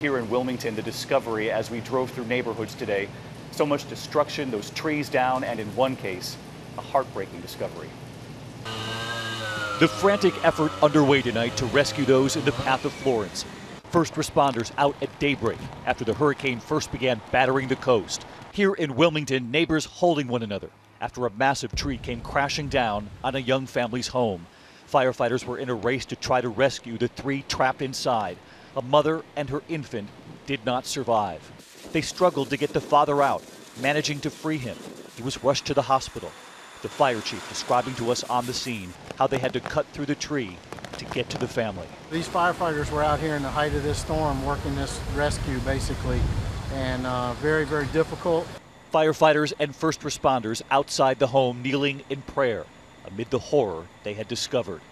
Here in Wilmington, the discovery as we drove through neighborhoods today. So much destruction, those trees down, and in one case, a heartbreaking discovery. The frantic effort underway tonight to rescue those in the path of Florence. First responders out at daybreak after the hurricane first began battering the coast. Here in Wilmington, neighbors holding one another after a massive tree came crashing down on a young family's home. Firefighters were in a race to try to rescue the three trapped inside. A mother and her infant did not survive. They struggled to get the father out, managing to free him. He was rushed to the hospital. The fire chief describing to us on the scene how they had to cut through the tree to get to the family. These firefighters were out here in the height of this storm working this rescue basically, and uh, very, very difficult. Firefighters and first responders outside the home kneeling in prayer amid the horror they had discovered.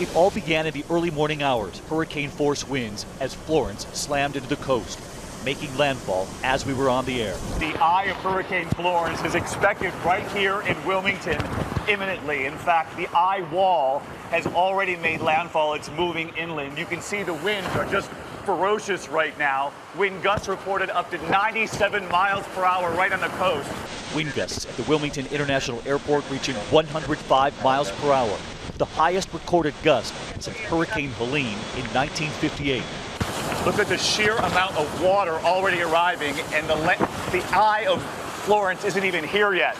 It all began in the early morning hours, hurricane force winds as Florence slammed into the coast, making landfall as we were on the air. The eye of Hurricane Florence is expected right here in Wilmington imminently. In fact, the eye wall has already made landfall. It's moving inland. You can see the winds are just ferocious right now. Wind gusts reported up to 97 miles per hour right on the coast. Wind gusts at the Wilmington International Airport reaching 105 miles per hour, the highest recorded gust since Hurricane Helene in 1958. Look at the sheer amount of water already arriving, and the, the eye of Florence isn't even here yet.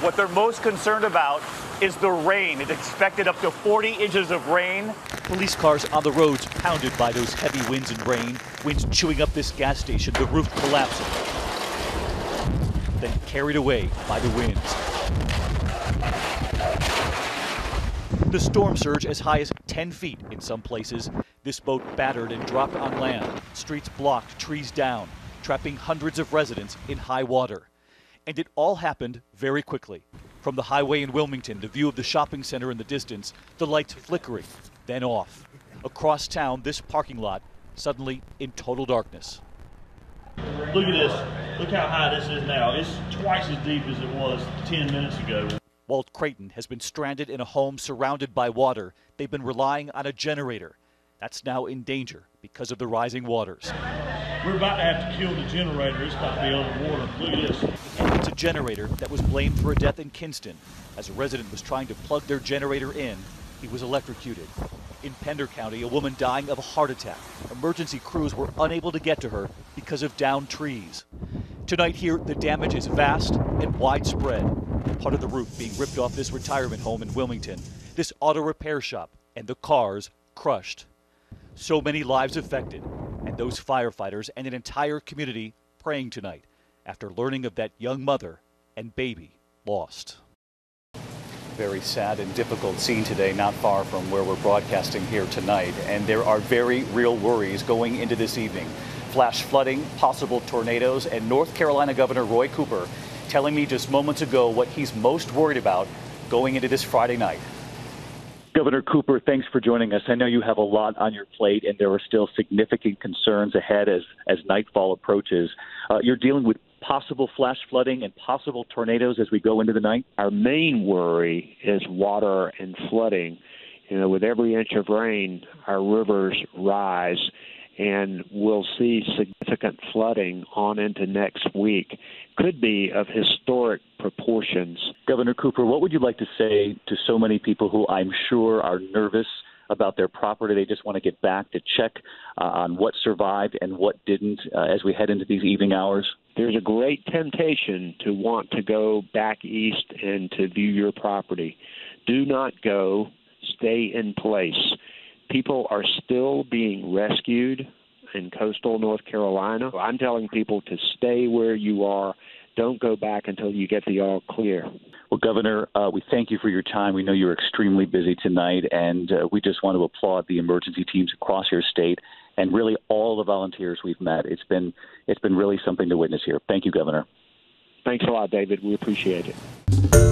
What they're most concerned about is the rain. It's expected up to 40 inches of rain. Police cars on the roads pounded by those heavy winds and rain. Winds chewing up this gas station, the roof collapsing. Then carried away by the winds. The storm surge as high as 10 feet in some places. This boat battered and dropped on land. Streets blocked, trees down, trapping hundreds of residents in high water. And it all happened very quickly. From the highway in Wilmington, the view of the shopping center in the distance, the lights flickering, then off. Across town, this parking lot suddenly in total darkness. Look at this. Look how high this is now. It's twice as deep as it was 10 minutes ago. Walt Creighton has been stranded in a home surrounded by water. They've been relying on a generator. That's now in danger because of the rising waters. We're about to have to kill the generator. It's about to be underwater. Look at this. And it's a generator that was blamed for a death in Kinston. As a resident was trying to plug their generator in, he was electrocuted. In Pender County, a woman dying of a heart attack. Emergency crews were unable to get to her because of downed trees. Tonight here, the damage is vast and widespread. Part of the roof being ripped off this retirement home in Wilmington, this auto repair shop, and the cars crushed. So many lives affected, and those firefighters and an entire community praying tonight after learning of that young mother and baby lost. Very sad and difficult scene today, not far from where we're broadcasting here tonight. And there are very real worries going into this evening. Flash flooding, possible tornadoes, and North Carolina Governor Roy Cooper telling me just moments ago what he's most worried about going into this Friday night. Governor Cooper, thanks for joining us. I know you have a lot on your plate, and there are still significant concerns ahead as, as nightfall approaches. Uh, you're dealing with possible flash flooding and possible tornadoes as we go into the night? Our main worry is water and flooding. You know, with every inch of rain, our rivers rise, and we'll see significant flooding on into next week. Could be of historic proportions. Governor Cooper, what would you like to say to so many people who I'm sure are nervous about their property? They just want to get back to check uh, on what survived and what didn't uh, as we head into these evening hours? There's a great temptation to want to go back east and to view your property. Do not go, stay in place. People are still being rescued in coastal North Carolina. I'm telling people to stay where you are. Don't go back until you get the all clear. Well, Governor, uh, we thank you for your time. We know you're extremely busy tonight, and uh, we just want to applaud the emergency teams across your state and really all the volunteers we've met. It's been it's been really something to witness here. Thank you, Governor. Thanks a lot, David. We appreciate it.